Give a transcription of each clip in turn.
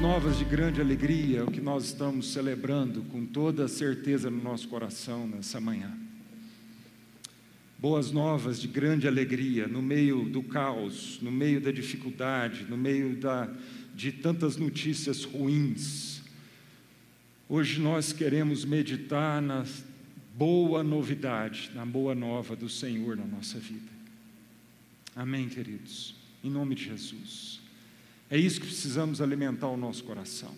Boas novas de grande alegria é o que nós estamos celebrando com toda certeza no nosso coração nessa manhã. Boas novas de grande alegria no meio do caos, no meio da dificuldade, no meio da, de tantas notícias ruins. Hoje nós queremos meditar na boa novidade, na boa nova do Senhor na nossa vida. Amém, queridos? Em nome de Jesus. É isso que precisamos alimentar o nosso coração.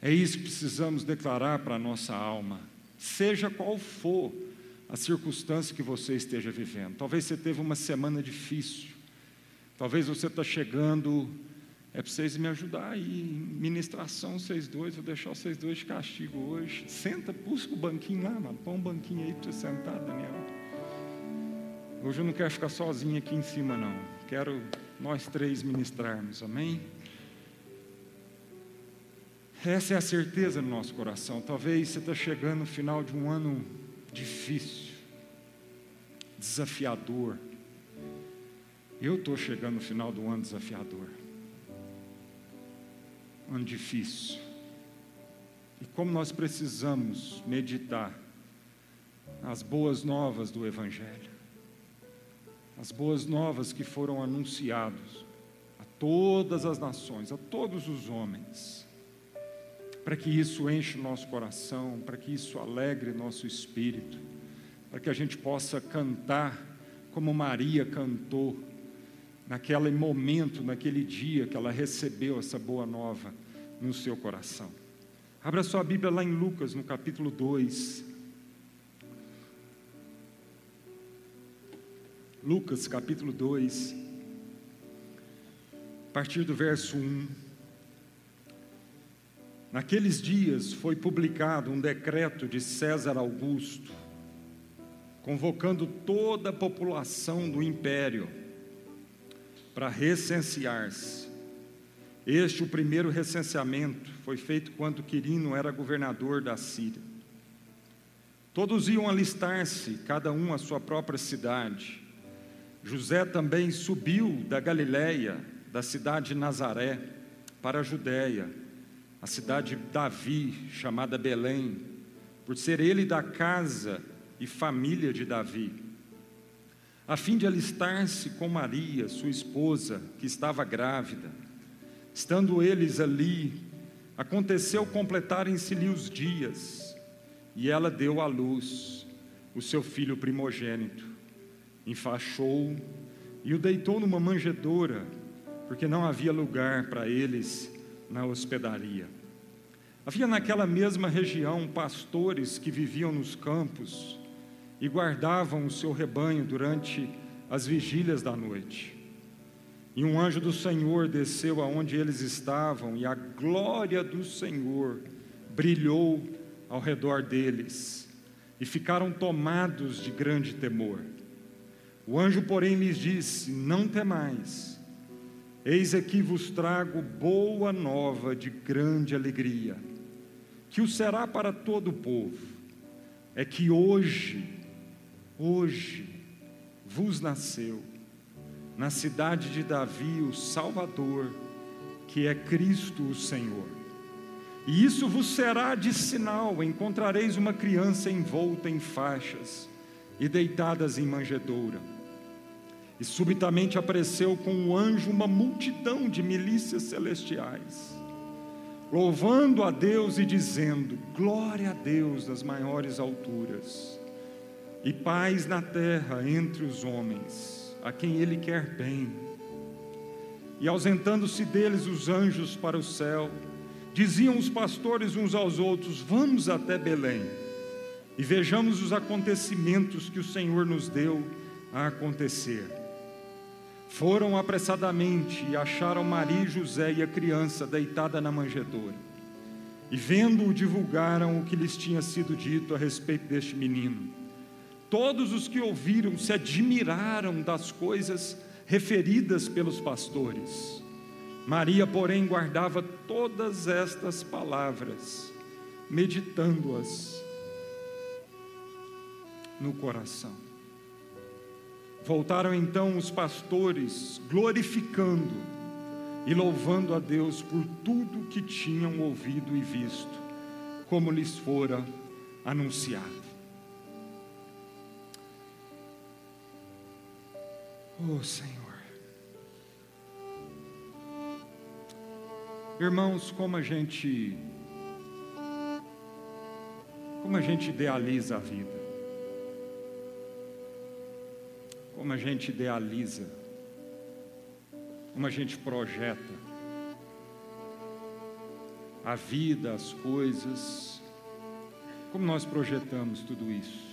É isso que precisamos declarar para a nossa alma, seja qual for a circunstância que você esteja vivendo. Talvez você teve uma semana difícil, talvez você está chegando, é para vocês me ajudar aí, ministração vocês dois, vou deixar vocês dois de castigo hoje. Senta, busca o banquinho lá, mano, põe um banquinho aí para você sentar, Daniel. Hoje eu não quero ficar sozinho aqui em cima, não. Quero nós três ministrarmos, amém? Essa é a certeza no nosso coração. Talvez você está chegando no final de um ano difícil, desafiador. Eu estou chegando no final do ano desafiador, ano difícil. E como nós precisamos meditar as boas novas do Evangelho as boas novas que foram anunciadas a todas as nações, a todos os homens, para que isso enche o nosso coração, para que isso alegre nosso espírito, para que a gente possa cantar como Maria cantou naquele momento, naquele dia que ela recebeu essa boa nova no seu coração. Abra sua Bíblia lá em Lucas, no capítulo 2. Lucas capítulo 2, a partir do verso 1. Naqueles dias foi publicado um decreto de César Augusto, convocando toda a população do império para recensear-se. Este, o primeiro recenseamento, foi feito quando Quirino era governador da Síria. Todos iam alistar-se, cada um à sua própria cidade. José também subiu da Galiléia, da cidade de Nazaré, para a Judéia, a cidade de Davi, chamada Belém, por ser ele da casa e família de Davi, a fim de alistar-se com Maria, sua esposa, que estava grávida. Estando eles ali, aconteceu completarem-se-lhe os dias, e ela deu à luz o seu filho primogênito enfaixou e o deitou numa manjedoura, porque não havia lugar para eles na hospedaria. Havia naquela mesma região pastores que viviam nos campos e guardavam o seu rebanho durante as vigílias da noite. E um anjo do Senhor desceu aonde eles estavam, e a glória do Senhor brilhou ao redor deles, e ficaram tomados de grande temor. O anjo, porém, lhes disse: Não temais, eis aqui vos trago boa nova de grande alegria, que o será para todo o povo. É que hoje, hoje, vos nasceu, na cidade de Davi, o Salvador, que é Cristo o Senhor. E isso vos será de sinal: encontrareis uma criança envolta em faixas e deitadas em manjedoura. E subitamente apareceu com o anjo uma multidão de milícias celestiais, louvando a Deus e dizendo: Glória a Deus nas maiores alturas, e paz na terra entre os homens, a quem Ele quer bem. E ausentando-se deles os anjos para o céu, diziam os pastores uns aos outros: Vamos até Belém e vejamos os acontecimentos que o Senhor nos deu a acontecer. Foram apressadamente e acharam Maria José e a criança deitada na manjedoura. E vendo-o, divulgaram o que lhes tinha sido dito a respeito deste menino. Todos os que ouviram se admiraram das coisas referidas pelos pastores. Maria, porém, guardava todas estas palavras, meditando-as no coração. Voltaram então os pastores, glorificando e louvando a Deus por tudo que tinham ouvido e visto, como lhes fora anunciado. Oh Senhor. Irmãos, como a gente como a gente idealiza a vida. Como a gente idealiza. Como a gente projeta a vida, as coisas. Como nós projetamos tudo isso?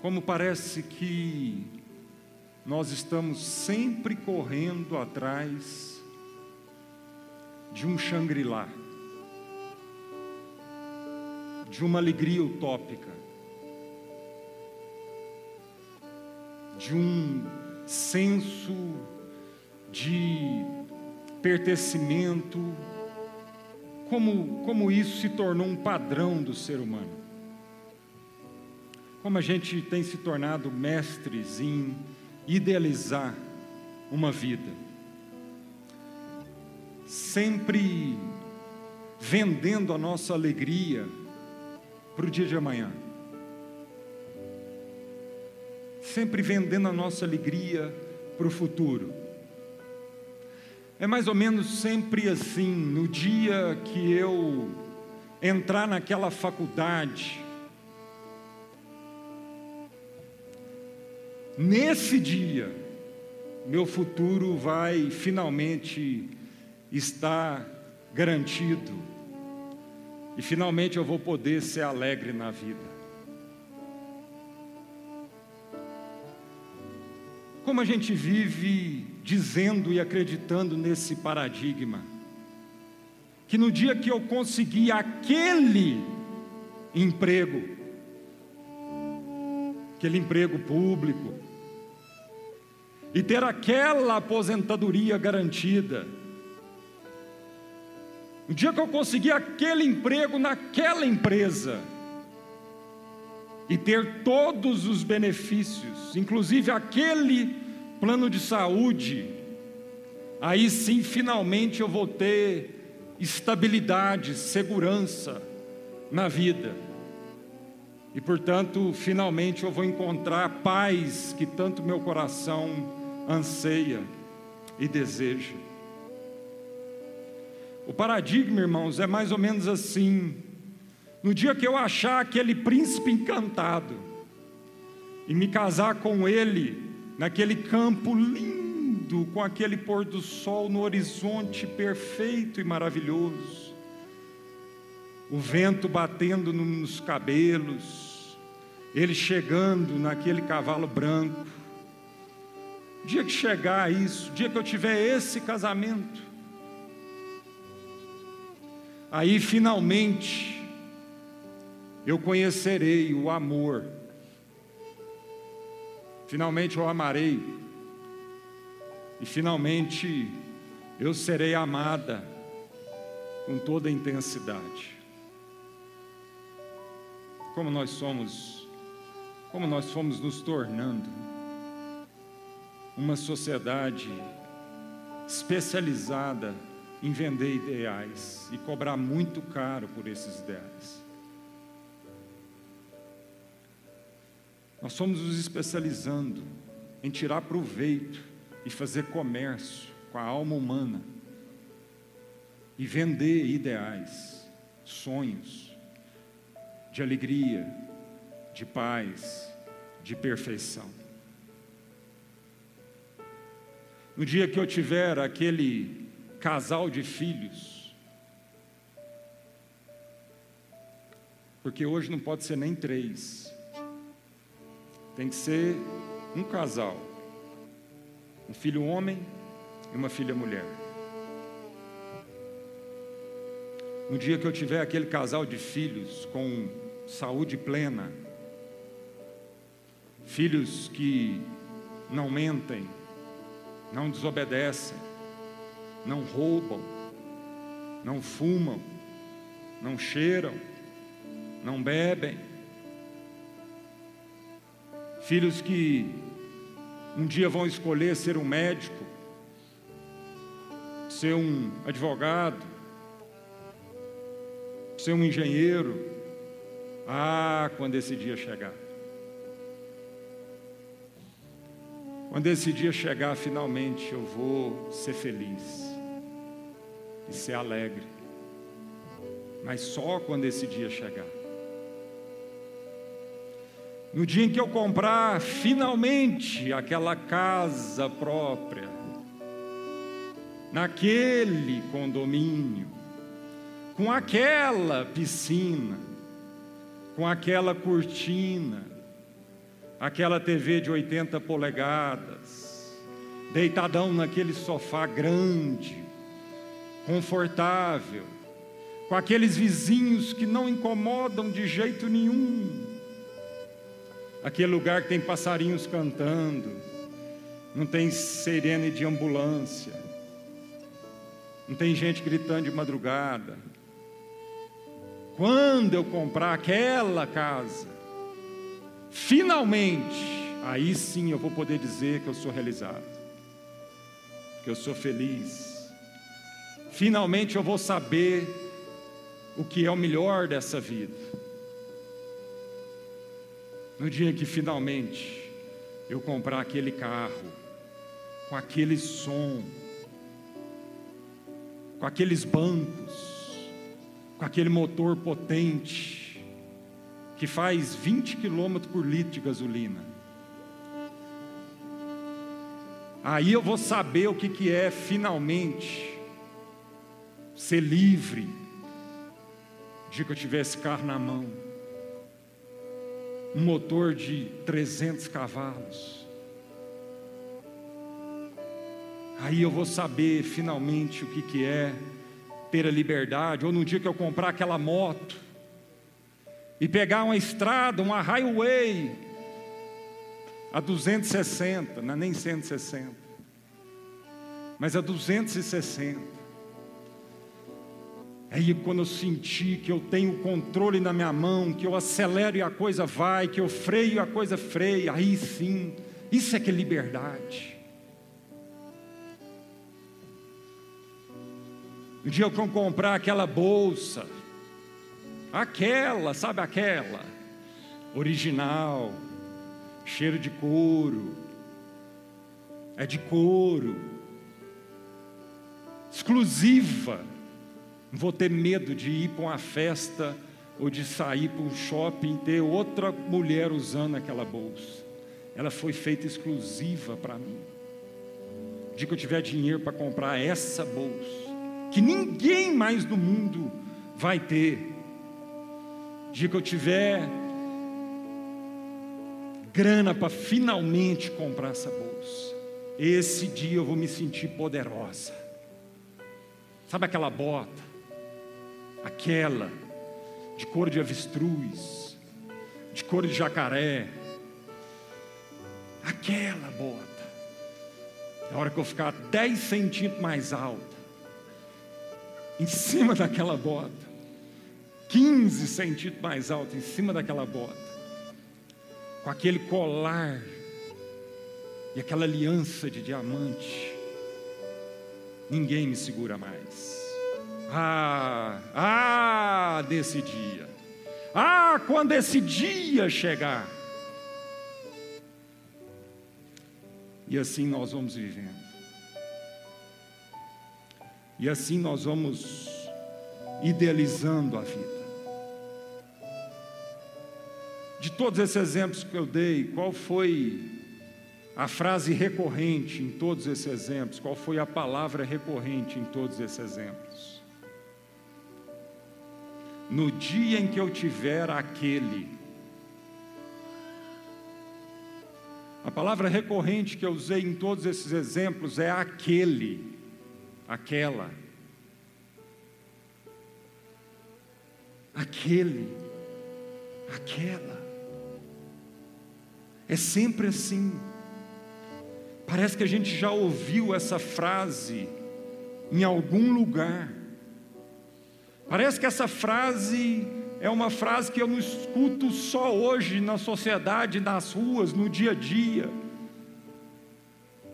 Como parece que nós estamos sempre correndo atrás de um Shangri-La de uma alegria utópica, de um senso de pertencimento, como, como isso se tornou um padrão do ser humano. Como a gente tem se tornado mestres em idealizar uma vida, sempre vendendo a nossa alegria para o dia de amanhã. Sempre vendendo a nossa alegria para o futuro. É mais ou menos sempre assim, no dia que eu entrar naquela faculdade, nesse dia, meu futuro vai finalmente estar garantido e finalmente eu vou poder ser alegre na vida. Como a gente vive dizendo e acreditando nesse paradigma, que no dia que eu conseguir aquele emprego, aquele emprego público, e ter aquela aposentadoria garantida, o dia que eu conseguir aquele emprego naquela empresa e ter todos os benefícios, inclusive aquele plano de saúde, aí sim finalmente eu vou ter estabilidade, segurança na vida. E portanto, finalmente eu vou encontrar a paz que tanto meu coração anseia e deseja. O paradigma, irmãos, é mais ou menos assim. No dia que eu achar aquele príncipe encantado e me casar com ele naquele campo lindo, com aquele pôr do sol no horizonte perfeito e maravilhoso, o vento batendo nos cabelos, ele chegando naquele cavalo branco. O dia que chegar isso, o dia que eu tiver esse casamento, Aí finalmente eu conhecerei o amor. Finalmente eu amarei. E finalmente eu serei amada com toda a intensidade. Como nós somos, como nós fomos nos tornando uma sociedade especializada em vender ideais e cobrar muito caro por esses ideais. Nós fomos nos especializando em tirar proveito e fazer comércio com a alma humana e vender ideais, sonhos de alegria, de paz, de perfeição. No dia que eu tiver aquele casal de filhos. Porque hoje não pode ser nem três, tem que ser um casal, um filho homem e uma filha mulher. No dia que eu tiver aquele casal de filhos com saúde plena, filhos que não mentem, não desobedecem, não roubam, não fumam, não cheiram, não bebem. Filhos que um dia vão escolher ser um médico ser um advogado, ser um engenheiro. Ah, quando esse dia chegar. Quando esse dia chegar, finalmente eu vou ser feliz e ser alegre. Mas só quando esse dia chegar. No dia em que eu comprar finalmente aquela casa própria, naquele condomínio, com aquela piscina, com aquela cortina, aquela TV de 80 polegadas, deitadão naquele sofá grande, confortável, com aqueles vizinhos que não incomodam de jeito nenhum, aquele lugar que tem passarinhos cantando, não tem sirene de ambulância, não tem gente gritando de madrugada. Quando eu comprar aquela casa, finalmente, aí sim eu vou poder dizer que eu sou realizado, que eu sou feliz. Finalmente eu vou saber o que é o melhor dessa vida. No dia que finalmente eu comprar aquele carro, com aquele som, com aqueles bancos, com aquele motor potente, que faz 20 quilômetros por litro de gasolina. Aí eu vou saber o que, que é finalmente ser livre, de que eu tiver esse carro na mão, um motor de 300 cavalos Aí eu vou saber finalmente o que, que é ter a liberdade, ou no dia que eu comprar aquela moto, e pegar uma estrada, uma highway, a 260, não é nem 160, mas a 260. Aí quando eu sentir que eu tenho o controle na minha mão, que eu acelero e a coisa vai, que eu freio e a coisa freia, aí sim, isso é que é liberdade. No dia eu comprar aquela bolsa, aquela, sabe aquela, original, cheiro de couro, é de couro, exclusiva. Não vou ter medo de ir para uma festa ou de sair para um shopping e ter outra mulher usando aquela bolsa. Ela foi feita exclusiva para mim. O dia que eu tiver dinheiro para comprar essa bolsa, que ninguém mais no mundo vai ter. Dia que eu tiver grana para finalmente comprar essa bolsa, esse dia eu vou me sentir poderosa. Sabe aquela bota? Aquela de couro de avestruz, de couro de jacaré. Aquela bota. Na hora que eu ficar 10 centímetros mais alta, em cima daquela bota, 15 centímetros mais alto, em cima daquela bota, com aquele colar e aquela aliança de diamante, ninguém me segura mais. Ah, ah, desse dia, ah, quando esse dia chegar. E assim nós vamos vivendo. E assim nós vamos idealizando a vida. De todos esses exemplos que eu dei, qual foi a frase recorrente em todos esses exemplos? Qual foi a palavra recorrente em todos esses exemplos? No dia em que eu tiver aquele. A palavra recorrente que eu usei em todos esses exemplos é aquele aquela, aquele, aquela. É sempre assim. Parece que a gente já ouviu essa frase em algum lugar. Parece que essa frase é uma frase que eu não escuto só hoje na sociedade, nas ruas, no dia a dia.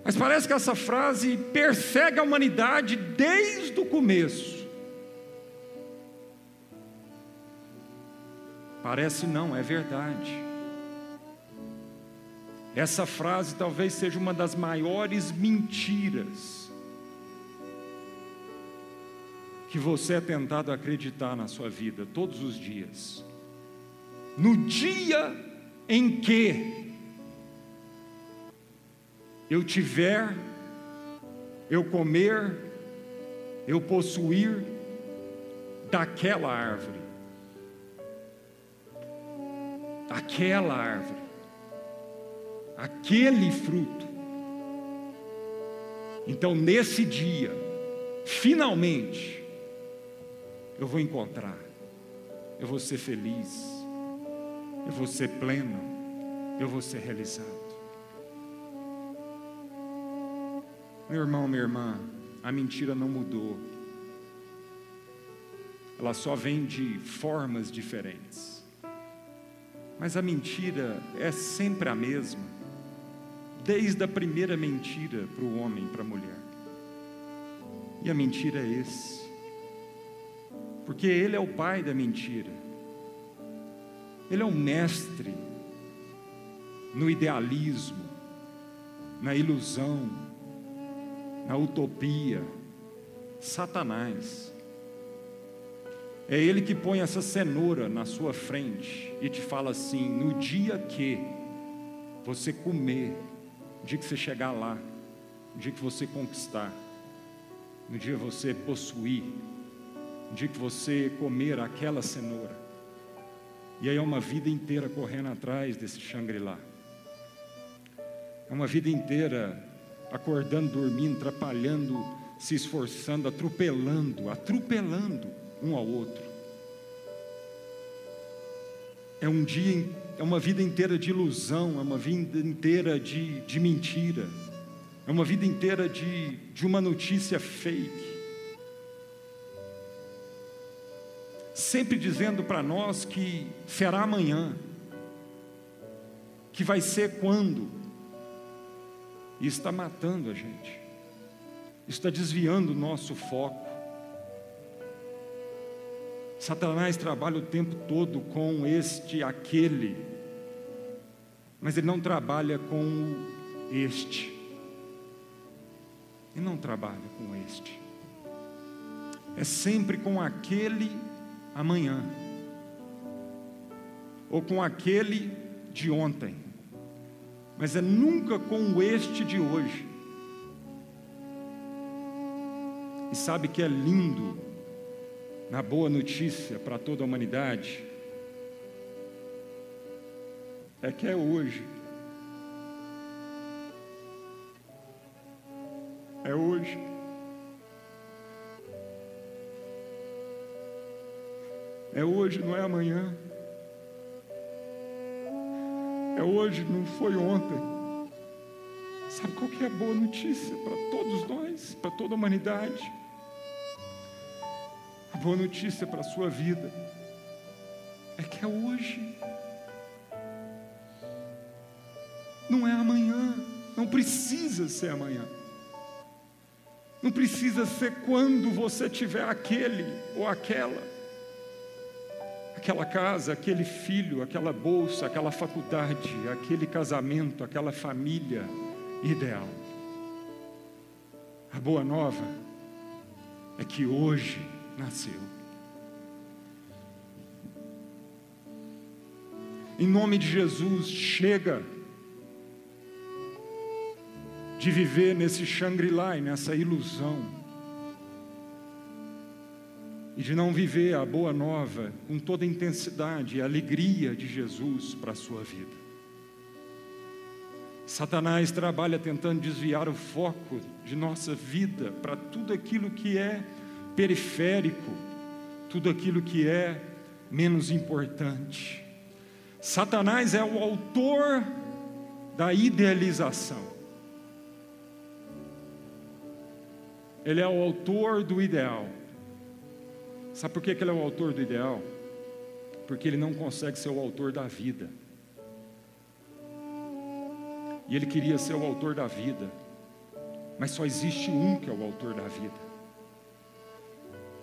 Mas parece que essa frase persegue a humanidade desde o começo. Parece não, é verdade. Essa frase talvez seja uma das maiores mentiras que você é tentado acreditar na sua vida todos os dias. No dia em que eu tiver, eu comer, eu possuir daquela árvore, aquela árvore, aquele fruto. Então, nesse dia, finalmente, eu vou encontrar, eu vou ser feliz, eu vou ser pleno, eu vou ser realizado. Meu irmão, minha irmã, a mentira não mudou. Ela só vem de formas diferentes. Mas a mentira é sempre a mesma, desde a primeira mentira para o homem para a mulher. E a mentira é esse, porque ele é o pai da mentira, ele é o mestre no idealismo, na ilusão, na utopia, Satanás. É ele que põe essa cenoura na sua frente e te fala assim: no dia que você comer, no dia que você chegar lá, no dia que você conquistar, no dia que você possuir, dia que você comer aquela cenoura, e aí é uma vida inteira correndo atrás desse Shangri-La, é uma vida inteira acordando, dormindo, atrapalhando, se esforçando, atropelando, atropelando um ao outro. É um dia, é uma vida inteira de ilusão, é uma vida inteira de, de mentira, é uma vida inteira de, de uma notícia fake. Sempre dizendo para nós que será amanhã, que vai ser quando, e está matando a gente, está desviando o nosso foco. Satanás trabalha o tempo todo com este, aquele, mas ele não trabalha com este. Ele não trabalha com este. É sempre com aquele amanhã, ou com aquele de ontem mas é nunca com este de hoje. E sabe que é lindo, na boa notícia para toda a humanidade, é que é hoje. É hoje. É hoje, não é amanhã é hoje, não foi ontem. Sabe qual que é a boa notícia para todos nós, para toda a humanidade? A boa notícia para a sua vida é que é hoje. Não é amanhã, não precisa ser amanhã. Não precisa ser quando você tiver aquele ou aquela aquela casa, aquele filho, aquela bolsa, aquela faculdade, aquele casamento, aquela família ideal. A boa nova é que hoje nasceu. Em nome de Jesus, chega de viver nesse Shangri-La nessa ilusão e de não viver a boa nova com toda a intensidade e alegria de Jesus para a sua vida. Satanás trabalha tentando desviar o foco de nossa vida para tudo aquilo que é periférico, tudo aquilo que é menos importante. Satanás é o autor da idealização. Ele é o autor do ideal. Sabe por que ele é o autor do ideal? Porque ele não consegue ser o autor da vida. E ele queria ser o autor da vida. Mas só existe um que é o autor da vida.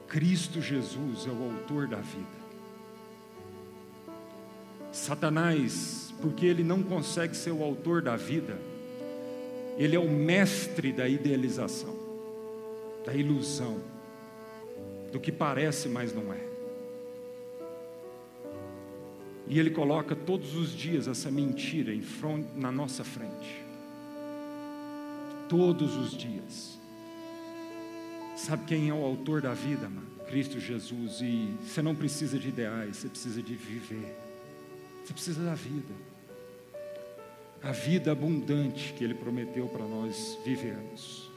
Cristo Jesus é o autor da vida. Satanás, porque ele não consegue ser o autor da vida, ele é o mestre da idealização, da ilusão, do que parece, mas não é. E ele coloca todos os dias essa mentira front, na nossa frente. Todos os dias. Sabe quem é o autor da vida, mano? Cristo Jesus. E você não precisa de ideais, você precisa de viver. Você precisa da vida. A vida abundante que Ele prometeu para nós vivermos.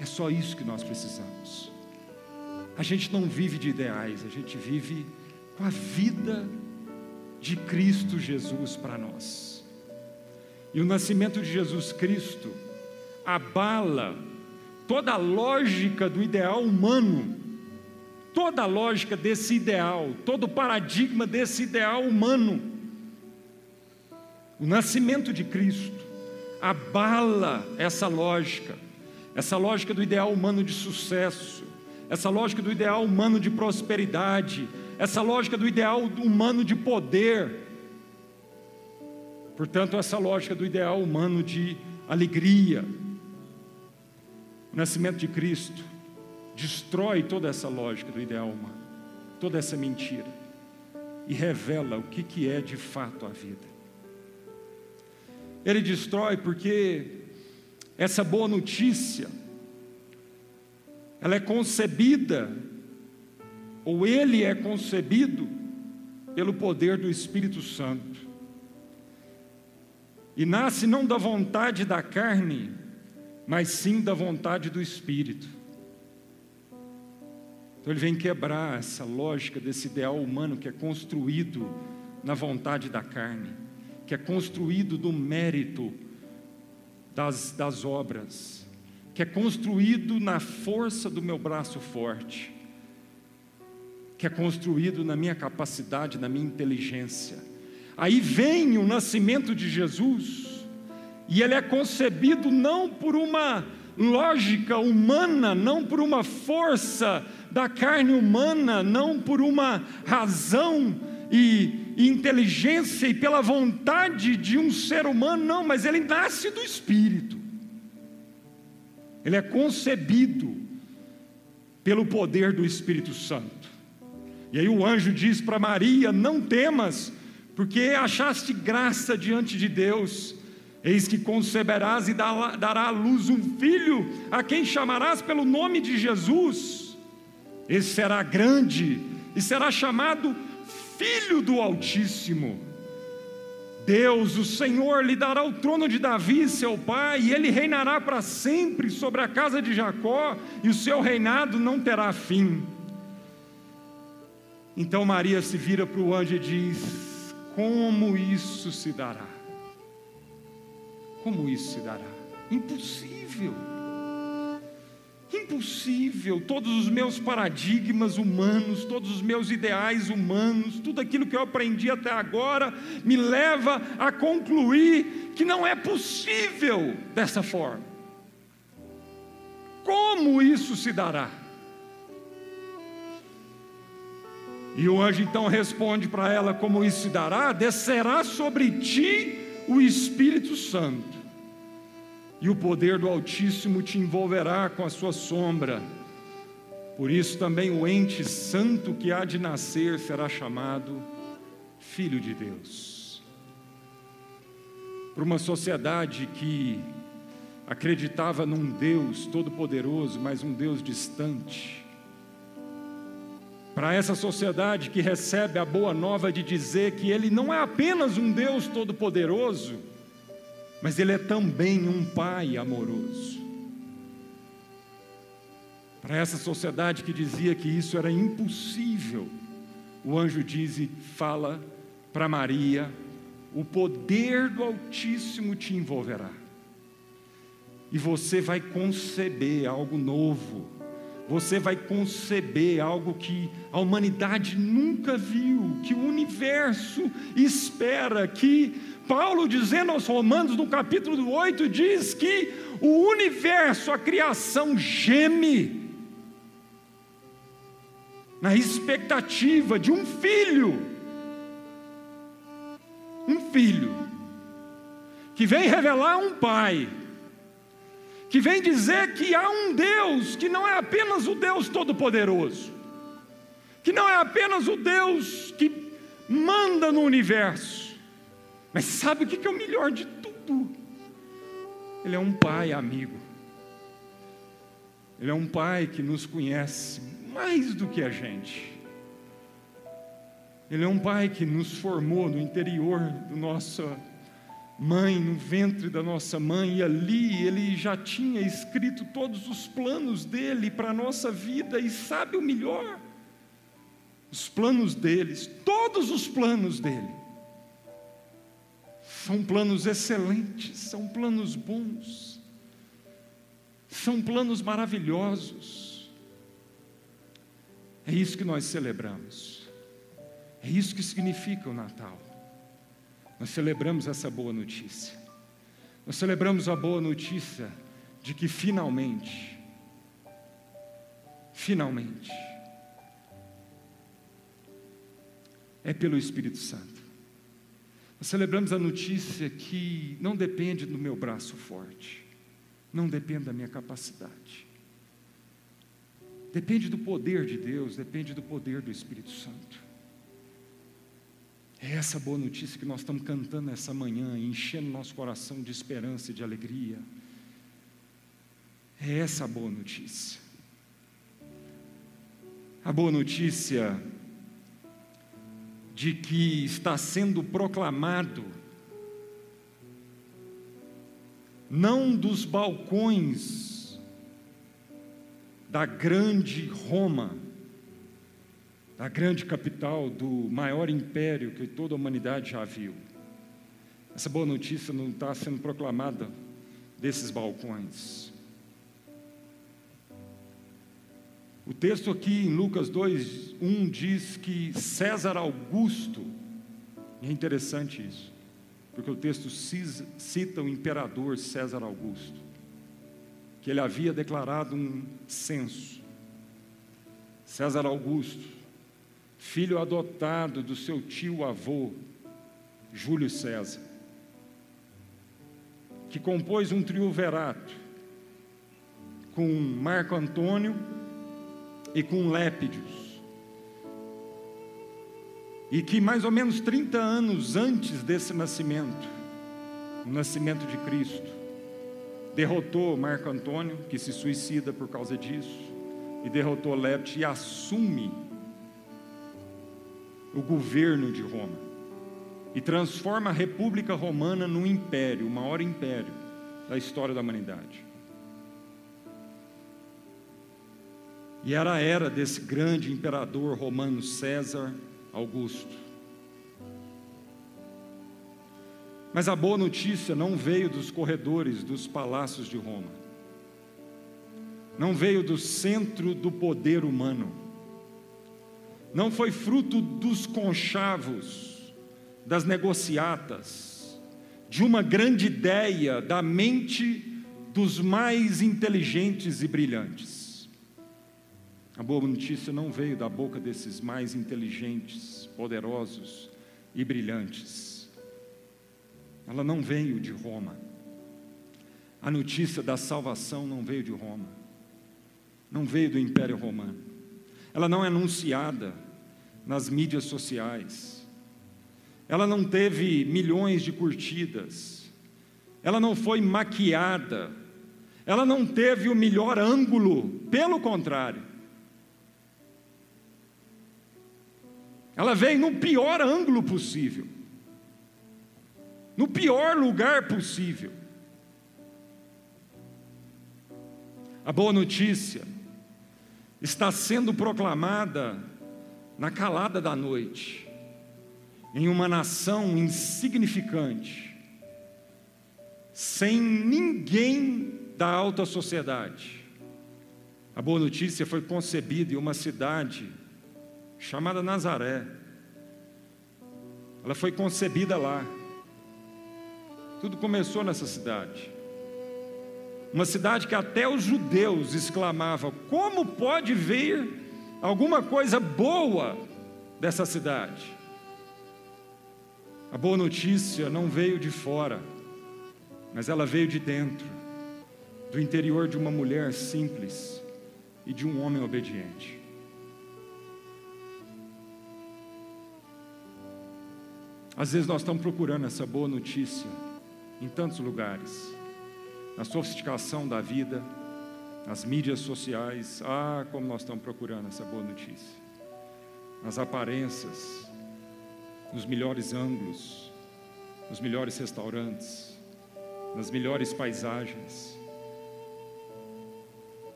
É só isso que nós precisamos. A gente não vive de ideais, a gente vive com a vida de Cristo Jesus para nós. E o nascimento de Jesus Cristo abala toda a lógica do ideal humano, toda a lógica desse ideal, todo o paradigma desse ideal humano. O nascimento de Cristo abala essa lógica, essa lógica do ideal humano de sucesso, essa lógica do ideal humano de prosperidade, essa lógica do ideal humano de poder. Portanto, essa lógica do ideal humano de alegria. O nascimento de Cristo destrói toda essa lógica do ideal humano, toda essa mentira, e revela o que, que é de fato a vida. Ele destrói porque essa boa notícia, ela é concebida ou ele é concebido pelo poder do Espírito Santo. E nasce não da vontade da carne, mas sim da vontade do Espírito. Então ele vem quebrar essa lógica desse ideal humano que é construído na vontade da carne, que é construído do mérito das, das obras, que é construído na força do meu braço forte que é construído na minha capacidade, na minha inteligência. Aí vem o nascimento de Jesus, e ele é concebido não por uma lógica humana, não por uma força da carne humana, não por uma razão e, inteligência e pela vontade de um ser humano, não, mas ele nasce do Espírito. Ele é concebido pelo poder do Espírito Santo. E aí o anjo diz para Maria: Não temas, porque achaste graça diante de Deus. Eis que conceberás e dará à luz um filho, a quem chamarás pelo nome de Jesus. Esse será grande e será chamado Filho do Altíssimo. Deus, o Senhor, lhe dará o trono de Davi, seu pai, e ele reinará para sempre sobre a casa de Jacó, e o seu reinado não terá fim. Então Maria se vira para o anjo e diz: Como isso se dará? Como isso se dará? Impossível. Impossível. Todos os meus paradigmas humanos, todos os meus ideais humanos, tudo aquilo que eu aprendi até agora, me leva a concluir que não é possível dessa forma. Como isso se dará? E o anjo então responde para ela: Como isso se dará? Descerá sobre ti o Espírito Santo, e o poder do Altíssimo te envolverá com a sua sombra. Por isso também o ente santo que há de nascer será chamado Filho de Deus. Para uma sociedade que acreditava num Deus todo-poderoso, mas um Deus distante, para essa sociedade que recebe a boa nova de dizer que Ele não é apenas um Deus todo-poderoso, mas Ele é também um Pai amoroso. Para essa sociedade que dizia que isso era impossível, o anjo diz e fala para Maria: o poder do Altíssimo te envolverá, e você vai conceber algo novo você vai conceber algo que a humanidade nunca viu, que o universo espera, que Paulo, dizendo aos Romanos, no capítulo 8, diz que o universo, a criação, geme na expectativa de um filho. Um filho que vem revelar um pai, que vem dizer que há um Deus que não é apenas o Deus Todo-Poderoso, que não é apenas o Deus que manda no universo, mas sabe o que é o melhor de tudo? Ele é um pai amigo. Ele é um pai que nos conhece mais do que a gente. Ele é um pai que nos formou no interior do nossa mãe, no ventre da nossa mãe, e ali ele já tinha escrito todos os planos dele para a nossa vida, e sabe o melhor? Os planos deles, todos os planos dele são planos excelentes, são planos bons, são planos maravilhosos. É isso que nós celebramos, é isso que significa o Natal. Nós celebramos essa boa notícia, nós celebramos a boa notícia de que finalmente, finalmente, é pelo Espírito Santo nós celebramos a notícia que não depende do meu braço forte, não depende da minha capacidade, depende do poder de Deus, depende do poder do Espírito Santo. É essa boa notícia que nós estamos cantando essa manhã, enchendo nosso coração de esperança e de alegria. É essa a boa notícia. A boa notícia de que está sendo proclamado, não dos balcões da grande Roma, da grande capital do maior império que toda a humanidade já viu. Essa boa notícia não está sendo proclamada desses balcões. O texto aqui em Lucas 2, 1 diz que César Augusto, é interessante isso, porque o texto cita o imperador César Augusto, que ele havia declarado um censo. César Augusto, filho adotado do seu tio-avô, Júlio César, que compôs um triunvirato com Marco Antônio, e com Lépidos. E que mais ou menos 30 anos antes desse nascimento, o nascimento de Cristo, derrotou Marco Antônio, que se suicida por causa disso, e derrotou Lépidos e assume o governo de Roma e transforma a República Romana num império, o maior império da história da humanidade. E era a era desse grande imperador romano César Augusto. Mas a boa notícia não veio dos corredores dos palácios de Roma, não veio do centro do poder humano, não foi fruto dos conchavos, das negociatas, de uma grande ideia da mente dos mais inteligentes e brilhantes. A boa notícia não veio da boca desses mais inteligentes, poderosos e brilhantes. Ela não veio de Roma. A notícia da salvação não veio de Roma. Não veio do Império Romano. Ela não é anunciada nas mídias sociais. Ela não teve milhões de curtidas. Ela não foi maquiada. Ela não teve o melhor ângulo. Pelo contrário Ela veio no pior ângulo possível, no pior lugar possível. A boa notícia está sendo proclamada na calada da noite, em uma nação insignificante, sem ninguém da alta sociedade, A boa notícia foi concebida em uma cidade chamada Nazaré. Ela foi concebida lá. Tudo começou nessa cidade. Uma cidade que até os judeus exclamavam: como pode vir alguma coisa boa dessa cidade? A boa notícia não veio de fora, mas ela veio de dentro, do interior de uma mulher simples e de um homem obediente. Às vezes nós estamos procurando essa boa notícia em tantos lugares, na sofisticação da vida, nas mídias sociais. Ah, como nós estamos procurando essa boa notícia. Nas aparências, nos melhores ângulos, nos melhores restaurantes, nas melhores paisagens,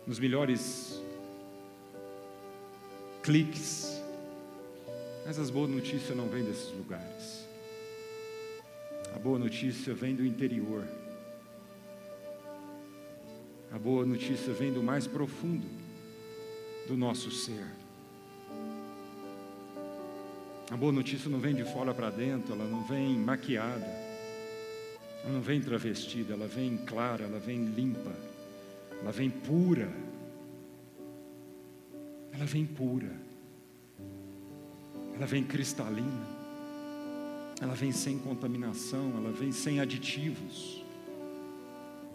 nos melhores cliques. Mas as boas notícias não vêm desses lugares. A boa notícia vem do interior. A boa notícia vem do mais profundo do nosso ser. A boa notícia não vem de fora para dentro, ela não vem maquiada, ela não vem travestida, ela vem clara, ela vem limpa, ela vem pura. Ela vem pura, ela vem cristalina, ela vem sem contaminação, ela vem sem aditivos.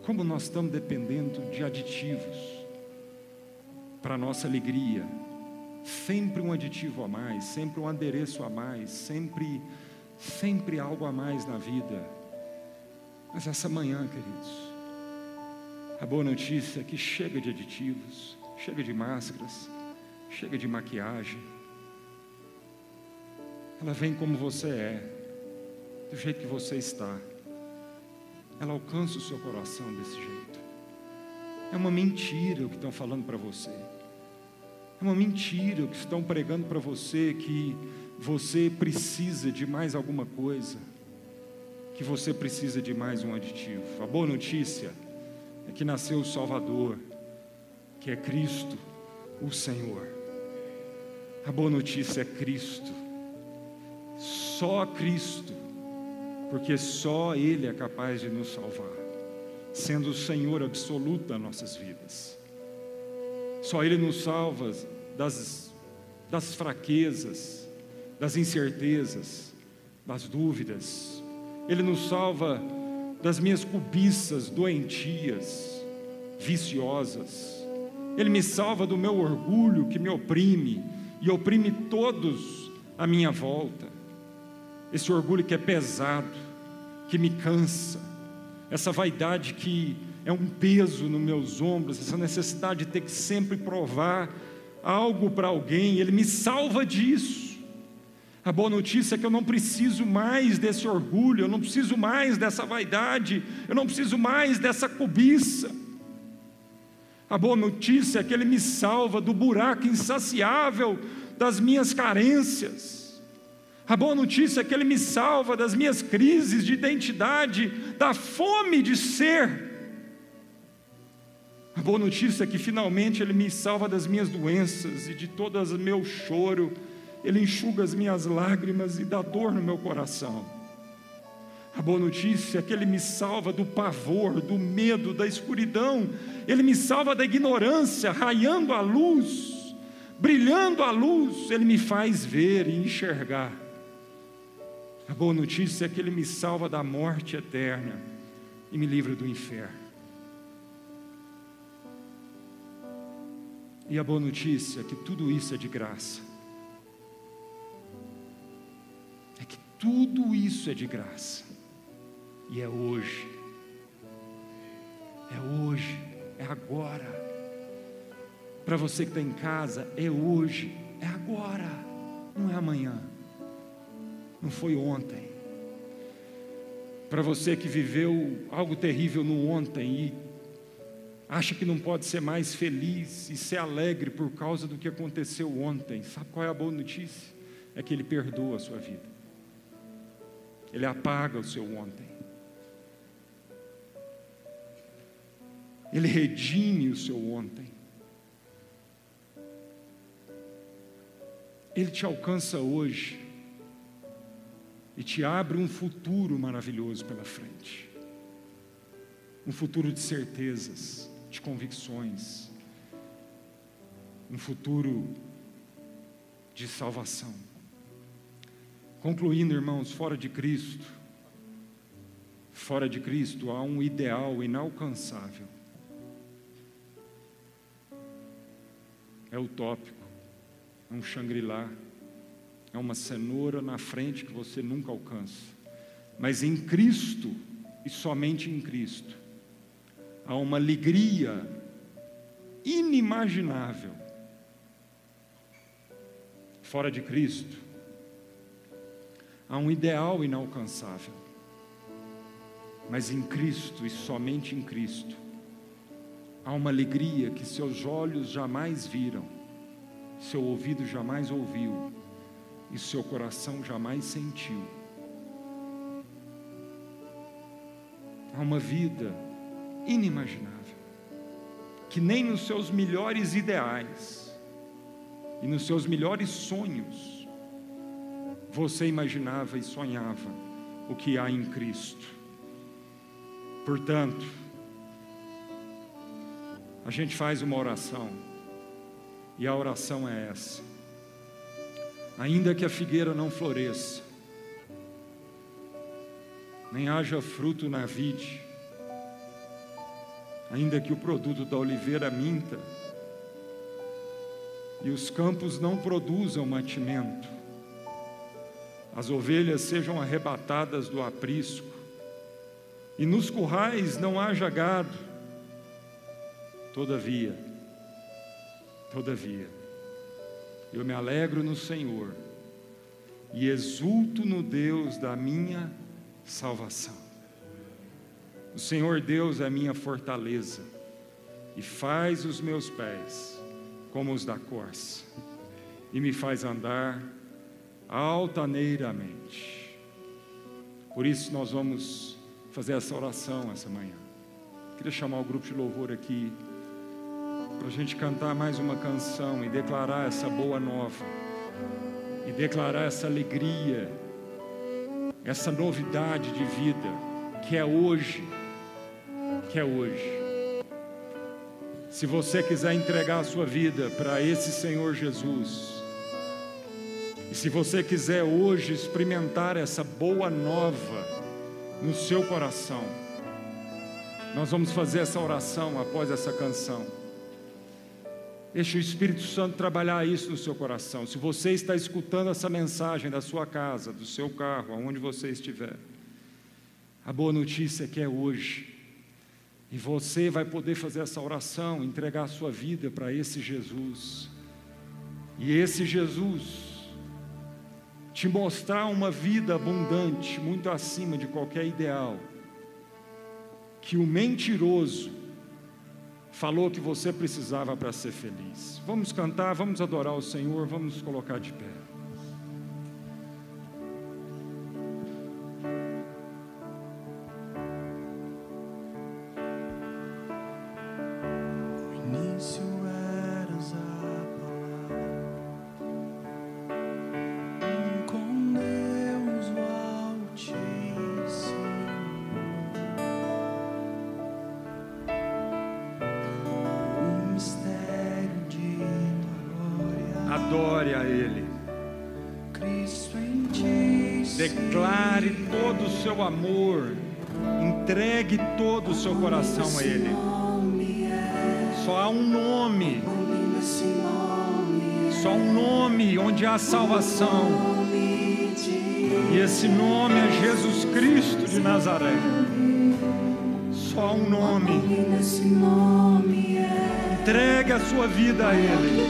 Como nós estamos dependendo de aditivos para nossa alegria, sempre um aditivo a mais, sempre um adereço a mais, sempre, sempre algo a mais na vida. Mas essa manhã, queridos, a boa notícia é que chega de aditivos, chega de máscaras, chega de maquiagem. Ela vem como você é, do jeito que você está. Ela alcança o seu coração desse jeito. É uma mentira o que estão falando para você. É uma mentira o que estão pregando para você que você precisa de mais alguma coisa, que você precisa de mais um aditivo. A boa notícia é que nasceu o Salvador, que é Cristo, o Senhor. A boa notícia é Cristo, só Cristo, porque só Ele é capaz de nos salvar, sendo o Senhor absoluto das nossas vidas. Só Ele nos salva das, das fraquezas, das incertezas, das dúvidas. Ele nos salva das minhas cobiças doentias, viciosas. Ele me salva do meu orgulho que me oprime e oprime todos à minha volta. Esse orgulho que é pesado, que me cansa, essa vaidade que é um peso nos meus ombros, essa necessidade de ter que sempre provar algo para alguém, Ele me salva disso. A boa notícia é que eu não preciso mais desse orgulho, eu não preciso mais dessa vaidade, eu não preciso mais dessa cobiça. A boa notícia é que Ele me salva do buraco insaciável das minhas carências. A boa notícia é que Ele me salva das minhas crises de identidade, da fome de ser. A boa notícia é que finalmente Ele me salva das minhas doenças e de todo o meu choro ele enxuga as minhas lágrimas e dá dor no meu coração. A boa notícia é que Ele me salva do pavor, do medo, da escuridão, Ele me salva da ignorância, raiando a luz, brilhando a luz, Ele me faz ver e enxergar. A boa notícia é que Ele me salva da morte eterna e me livra do inferno. E a boa notícia é que tudo isso é de graça. Tudo isso é de graça. E é hoje. É hoje. É agora. Para você que está em casa, é hoje. É agora. Não é amanhã não foi ontem. Para você que viveu algo terrível no ontem e acha que não pode ser mais feliz e ser alegre por causa do que aconteceu ontem, sabe qual é a boa notícia? É que Ele perdoa a sua vida, Ele apaga o seu ontem, Ele redime o seu ontem. Ele te alcança hoje e te abre um futuro maravilhoso pela frente. Um futuro de certezas, de convicções, um futuro de salvação. Concluindo, irmãos, fora de Cristo, fora de Cristo há um ideal inalcançável. É utópico, é um Shangri-La, é uma cenoura na frente que você nunca alcança. Mas em Cristo, e somente em Cristo, há uma alegria inimaginável. Fora de Cristo, há um ideal inalcançável. Mas em Cristo e somente em Cristo, há uma alegria que seus olhos jamais viram, seu ouvido jamais ouviu e seu coração jamais sentiu. Há uma vida inimaginável, que nem nos seus melhores ideais e nos seus melhores sonhos você imaginava e sonhava o que há em Cristo. Portanto, a gente faz uma oração, e a oração é essa ainda que a figueira não floresça, nem haja fruto na vide, ainda que o produto da oliveira minta, e os campos não produzam mantimento, as ovelhas sejam arrebatadas do aprisco, e nos currais não haja gado, todavia, todavia, eu me alegro no Senhor e exulto no Deus da minha salvação. O Senhor Deus é minha fortaleza e faz os meus pés como os da corça e me faz andar altaneiramente. Por isso nós vamos fazer essa oração essa manhã. Queria chamar o grupo de louvor aqui para a gente cantar mais uma canção e declarar essa boa nova, e declarar essa alegria, essa novidade de vida, que é hoje, que é hoje. Se você quiser entregar a sua vida para esse Senhor Jesus, e se você quiser hoje experimentar essa boa nova no seu coração, nós vamos fazer essa oração após essa canção. Deixe o Espírito Santo trabalhar isso no seu coração. Se você está escutando essa mensagem da sua casa, do seu carro, aonde você estiver, a boa notícia é que é hoje. E você vai poder fazer essa oração, entregar a sua vida para esse Jesus. E esse Jesus te mostrar uma vida abundante, muito acima de qualquer ideal. Que o mentiroso falou que você precisava para ser feliz. Vamos cantar, vamos adorar o Senhor, vamos nos colocar de pé. Seu coração a Ele. Só há um nome, só um nome onde há salvação. E esse nome é Jesus Cristo de Nazaré. Só um nome. Entregue a sua vida a Ele.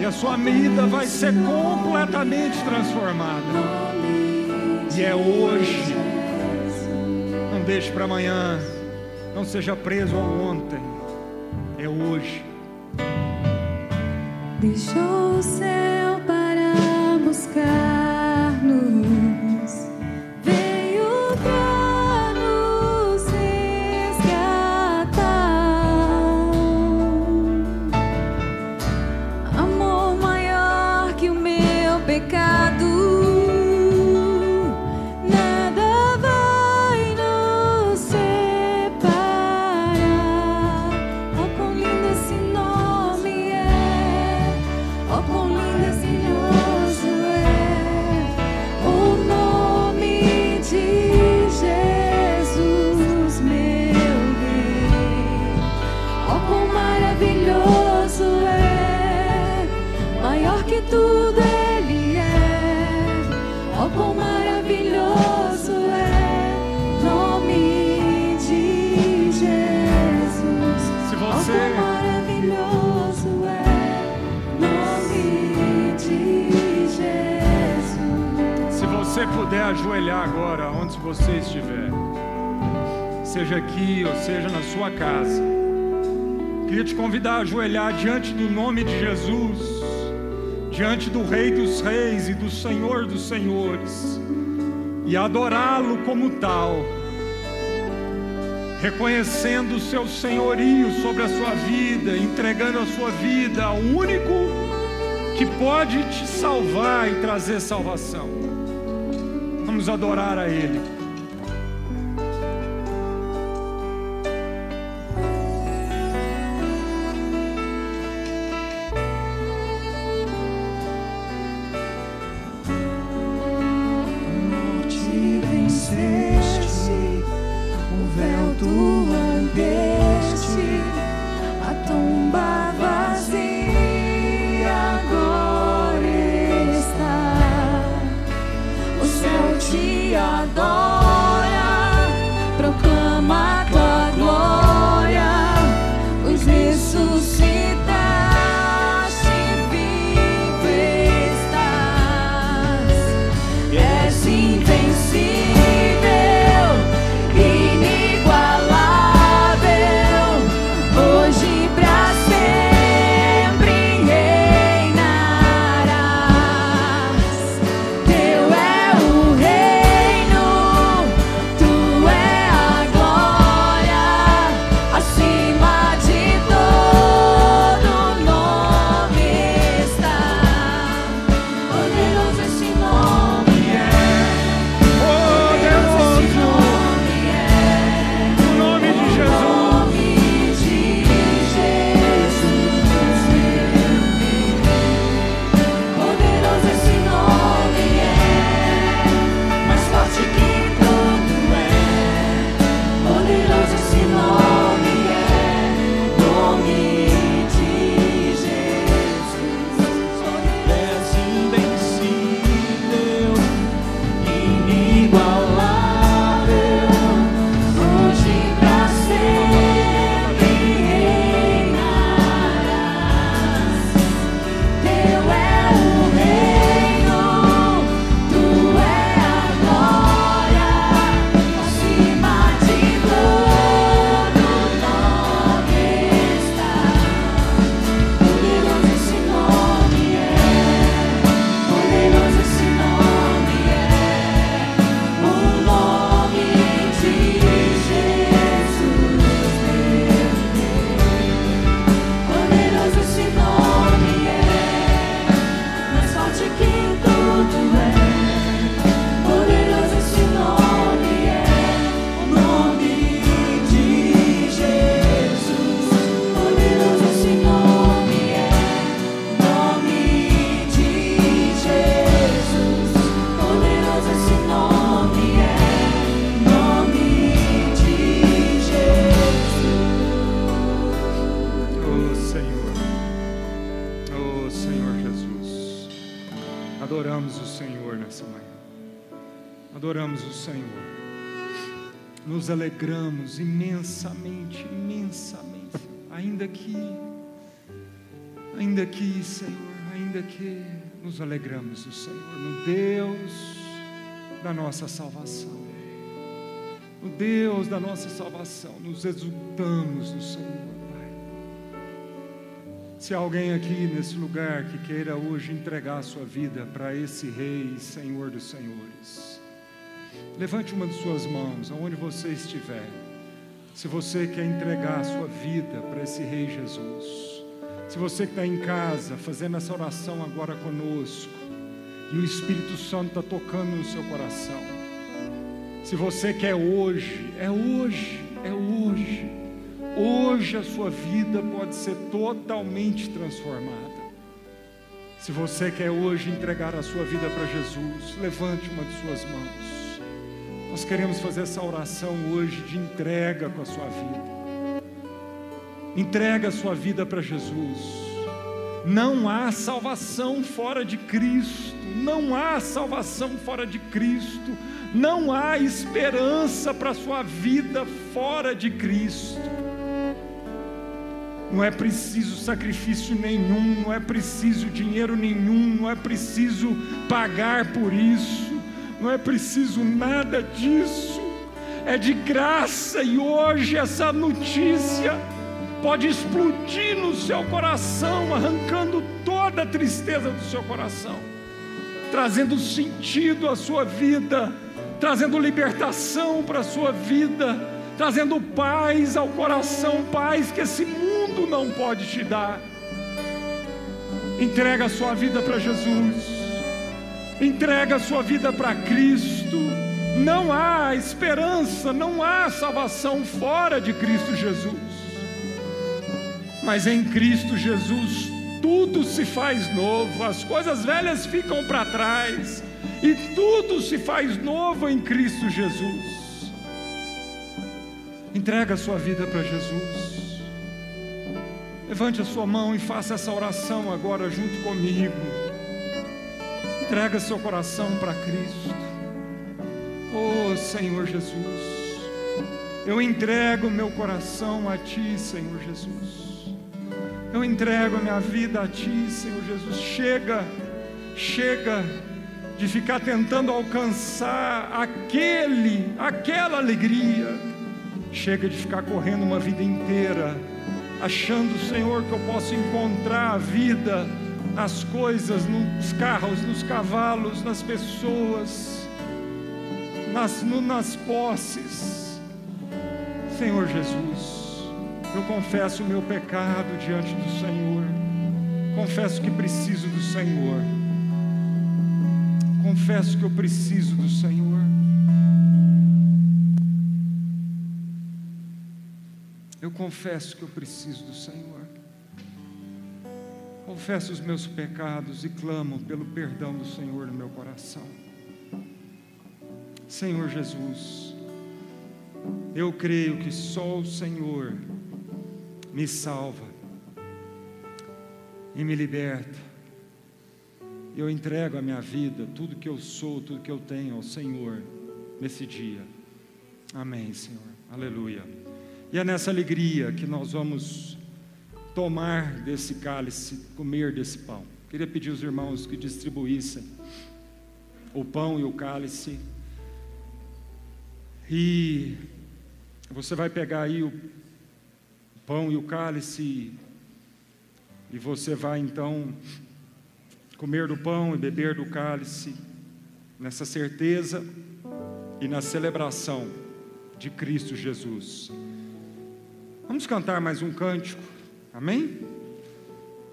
E a sua vida vai ser completamente transformada. E é hoje deixe para amanhã. Não seja preso ao ontem. É hoje. Deixou o céu para buscar-nos. Ajoelhar agora, onde você estiver, seja aqui ou seja na sua casa, queria te convidar a ajoelhar diante do nome de Jesus, diante do Rei dos Reis e do Senhor dos Senhores, e adorá-lo como tal, reconhecendo o seu senhorio sobre a sua vida, entregando a sua vida ao único que pode te salvar e trazer salvação. Vamos adorar a Ele. Nos alegramos no Senhor, no Deus da nossa salvação, no Deus da nossa salvação, nos exultamos no Senhor, Pai. Se alguém aqui nesse lugar que queira hoje entregar a sua vida para esse Rei e Senhor dos Senhores, levante uma de suas mãos, aonde você estiver. Se você quer entregar a sua vida para esse Rei Jesus, se você que está em casa fazendo essa oração agora conosco, e o Espírito Santo está tocando no seu coração, se você quer hoje, é hoje, é hoje. Hoje a sua vida pode ser totalmente transformada. Se você quer hoje entregar a sua vida para Jesus, levante uma de suas mãos. Nós queremos fazer essa oração hoje de entrega com a sua vida. Entrega a sua vida para Jesus. Não há salvação fora de Cristo. Não há salvação fora de Cristo. Não há esperança para a sua vida fora de Cristo. Não é preciso sacrifício nenhum, não é preciso dinheiro nenhum, não é preciso pagar por isso. não é preciso nada disso, é de graça e hoje essa notícia pode explodir no seu coração, arrancando toda a tristeza do seu coração, trazendo sentido à sua vida, trazendo libertação para a sua vida, trazendo paz ao coração, paz que esse mundo não pode te dar. Entrega a sua vida para Jesus. Entrega a sua vida para Cristo. Não há esperança, não há salvação fora de Cristo Jesus. Mas em Cristo Jesus tudo se faz novo, as coisas velhas ficam para trás e tudo se faz novo em Cristo Jesus. Entrega a sua vida para Jesus. Levante a sua mão e faça essa oração agora junto comigo. Entrega seu coração para Cristo. Oh Senhor Jesus, eu entrego meu coração a Ti, Senhor Jesus. Eu entrego a minha vida a Ti, Senhor Jesus. Chega, chega de ficar tentando alcançar aquele, aquela alegria. Chega de ficar correndo uma vida inteira achando, Senhor, que eu posso encontrar a vida nas coisas, nos carros, nos cavalos, nas pessoas, nas, nas posses. Senhor Jesus, eu confesso o meu pecado diante do Senhor, confesso que preciso do Senhor, confesso que eu preciso do Senhor. Eu confesso que eu preciso do Senhor. Confesso os meus pecados e clamo pelo perdão do Senhor no meu coração. Senhor Jesus, eu creio que só o Senhor me salva e me liberta. Eu entrego a minha vida, tudo que eu sou, tudo que eu tenho ao Senhor nesse dia. Amém, Senhor. Aleluia. E é nessa alegria que nós vamos tomar desse cálice, comer desse pão. Queria pedir aos irmãos que distribuíssem o pão e o cálice. E você vai pegar aí o pão e o cálice e você vai então comer do pão e beber do cálice nessa certeza e na celebração de Cristo Jesus. Vamos cantar mais um cântico, amém?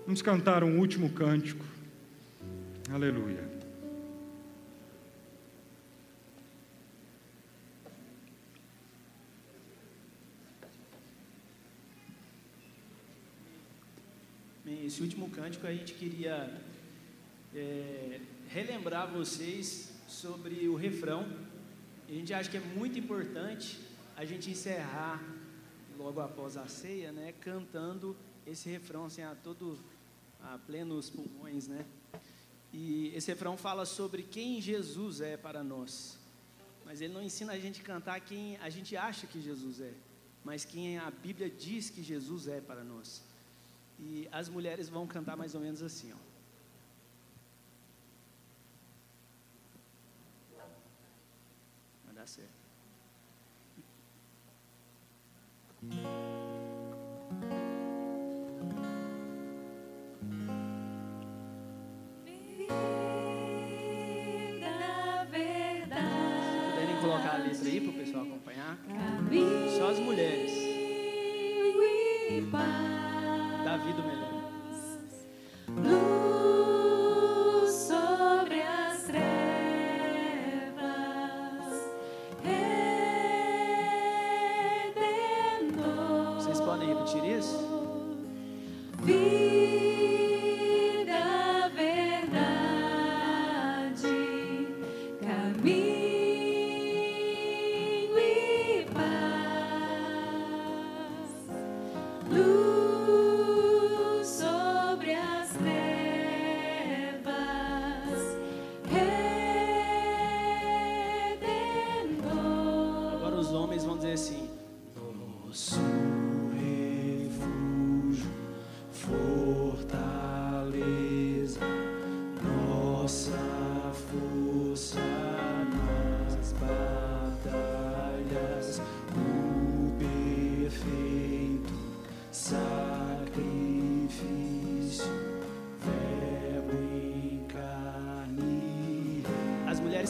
Vamos cantar um último cântico, aleluia. Esse último cântico a gente queria é, relembrar vocês sobre o refrão. A gente acha que é muito importante a gente encerrar logo após a ceia, né, cantando esse refrão assim, a todo a plenos pulmões, né? E esse refrão fala sobre quem Jesus é para nós. Mas ele não ensina a gente a cantar quem a gente acha que Jesus é, mas quem a Bíblia diz que Jesus é para nós. E as mulheres vão cantar mais ou menos assim, ó. Vai dar certo. Da verdade. Puderem colocar a letra aí para o pessoal acompanhar. Só Davi do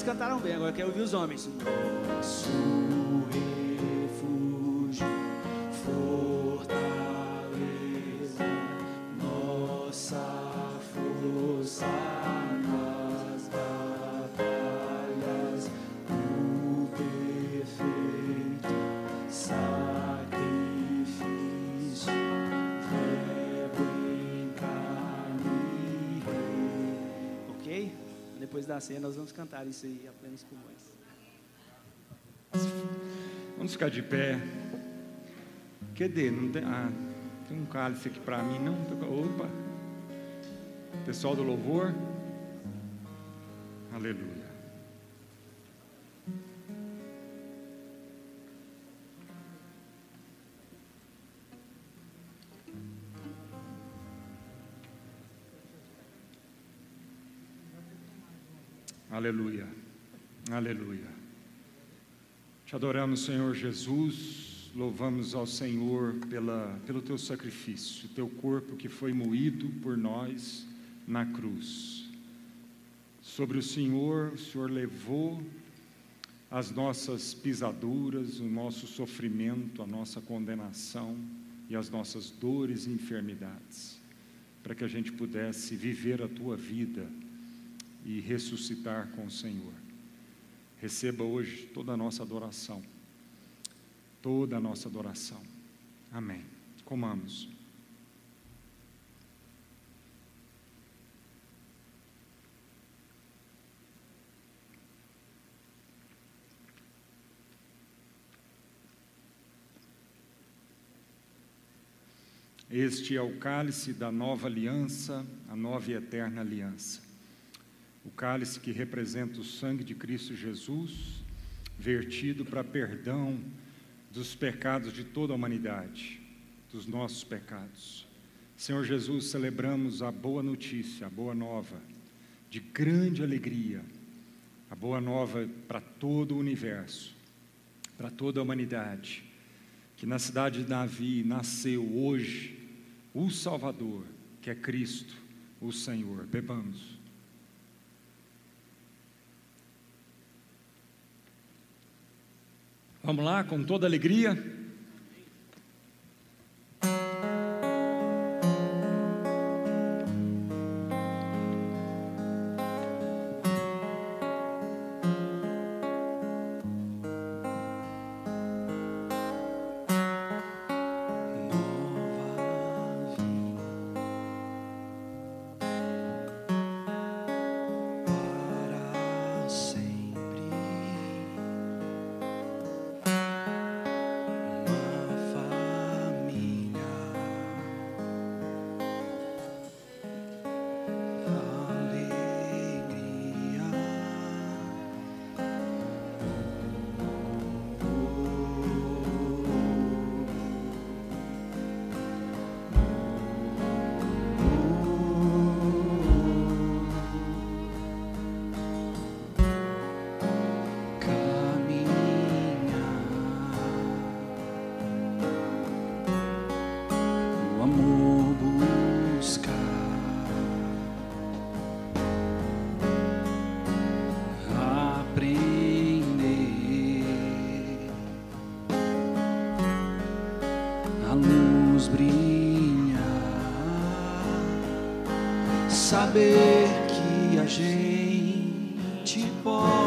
cantaram bem, agora quero ouvir os homens. Nosso da ceia nós vamos cantar isso aí, apenas pulmões. Vamos ficar de pé. Cadê? Não tem, ah, tem um cálice aqui para mim, não? Opa! Pessoal do louvor. Aleluia. Aleluia. Aleluia. Te adoramos, Senhor Jesus. Louvamos ao Senhor pela, pelo teu sacrifício, teu corpo que foi moído por nós na cruz. Sobre o Senhor, o Senhor levou as nossas pisaduras, o nosso sofrimento, a nossa condenação e as nossas dores e enfermidades, para que a gente pudesse viver a tua vida e ressuscitar com o Senhor. Receba hoje toda a nossa adoração. Toda a nossa adoração. Amém. Comamos. Este é o cálice da nova aliança, a nova e eterna aliança. O cálice que representa o sangue de Cristo Jesus, vertido para perdão dos pecados de toda a humanidade, dos nossos pecados. Senhor Jesus, celebramos a boa notícia, a boa nova, de grande alegria, a boa nova para todo o universo, para toda a humanidade, que na cidade de Davi nasceu hoje o Salvador, que é Cristo, o Senhor. Bebamos. Vamos lá, com toda alegria. Saber que a gente pode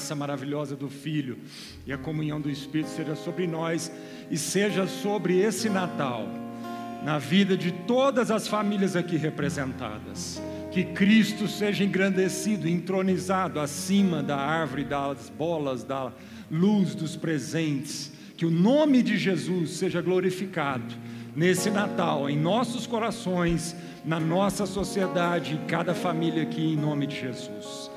graça maravilhosa do Filho e a comunhão do Espírito seja sobre nós e seja sobre esse Natal, na vida de todas as famílias aqui representadas. Que Cristo seja engrandecido, entronizado acima da árvore, das bolas, da luz, dos presentes. Que o nome de Jesus seja glorificado nesse Natal, em nossos corações, na nossa sociedade, em cada família aqui, em nome de Jesus.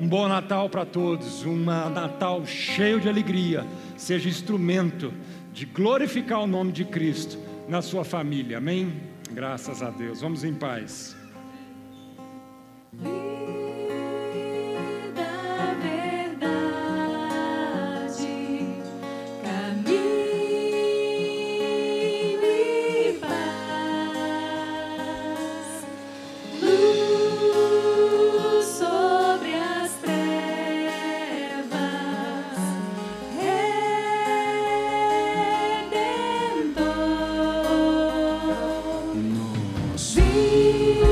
Um bom Natal para todos, um Natal cheio de alegria, seja instrumento de glorificar o nome de Cristo na sua família, amém? Graças a Deus, vamos em paz. Senhor.